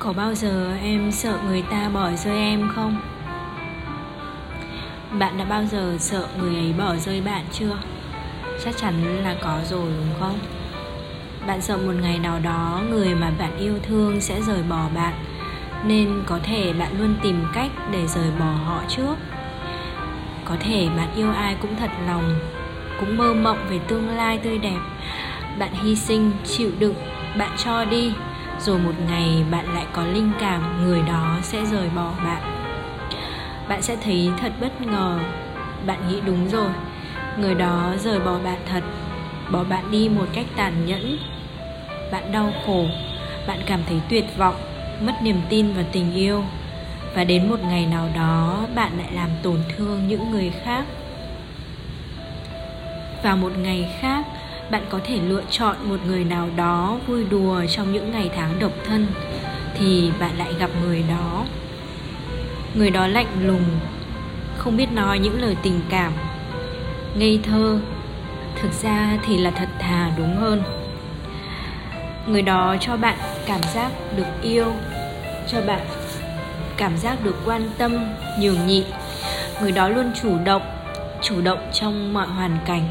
Có bao giờ em sợ người ta bỏ rơi em không? Bạn đã bao giờ sợ người ấy bỏ rơi bạn chưa? Chắc chắn là có rồi đúng không? Bạn sợ một ngày nào đó người mà bạn yêu thương sẽ rời bỏ bạn Nên có thể bạn luôn tìm cách để rời bỏ họ trước Có thể bạn yêu ai cũng thật lòng Cũng mơ mộng về tương lai tươi đẹp Bạn hy sinh, chịu đựng, bạn cho đi rồi một ngày bạn lại có linh cảm, người đó sẽ rời bỏ bạn. Bạn sẽ thấy thật bất ngờ. Bạn nghĩ đúng rồi, người đó rời bỏ bạn thật. Bỏ bạn đi một cách tàn nhẫn. Bạn đau khổ, bạn cảm thấy tuyệt vọng, mất niềm tin vào tình yêu. Và đến một ngày nào đó, bạn lại làm tổn thương những người khác. Vào một ngày khác bạn có thể lựa chọn một người nào đó vui đùa trong những ngày tháng độc thân, thì bạn lại gặp người đó. Người đó lạnh lùng, không biết nói những lời tình cảm, ngây thơ. Thực ra thì là thật thà đúng hơn. Người đó cho bạn cảm giác được yêu, cho bạn cảm giác được quan tâm, nhường nhịn. Người đó luôn chủ động chủ động trong mọi hoàn cảnh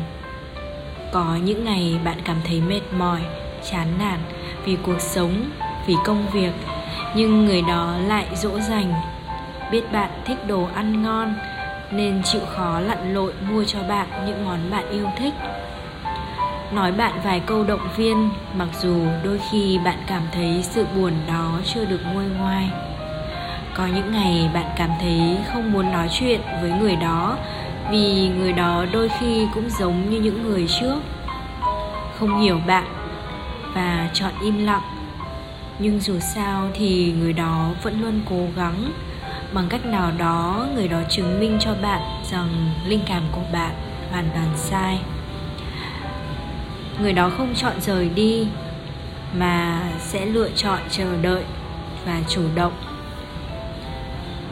có những ngày bạn cảm thấy mệt mỏi, chán nản vì cuộc sống, vì công việc, nhưng người đó lại dỗ dành. Biết bạn thích đồ ăn ngon nên chịu khó lặn lội mua cho bạn những món bạn yêu thích. Nói bạn vài câu động viên, mặc dù đôi khi bạn cảm thấy sự buồn đó chưa được nguôi ngoai. Có những ngày bạn cảm thấy không muốn nói chuyện với người đó vì người đó đôi khi cũng giống như những người trước. Không hiểu bạn và chọn im lặng. Nhưng dù sao thì người đó vẫn luôn cố gắng. Bằng cách nào đó, người đó chứng minh cho bạn rằng linh cảm của bạn hoàn toàn sai. Người đó không chọn rời đi, mà sẽ lựa chọn chờ đợi và chủ động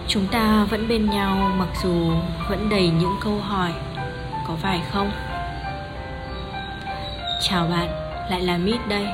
chúng ta vẫn bên nhau mặc dù vẫn đầy những câu hỏi, có phải không? Chào bạn, lại là mít đây.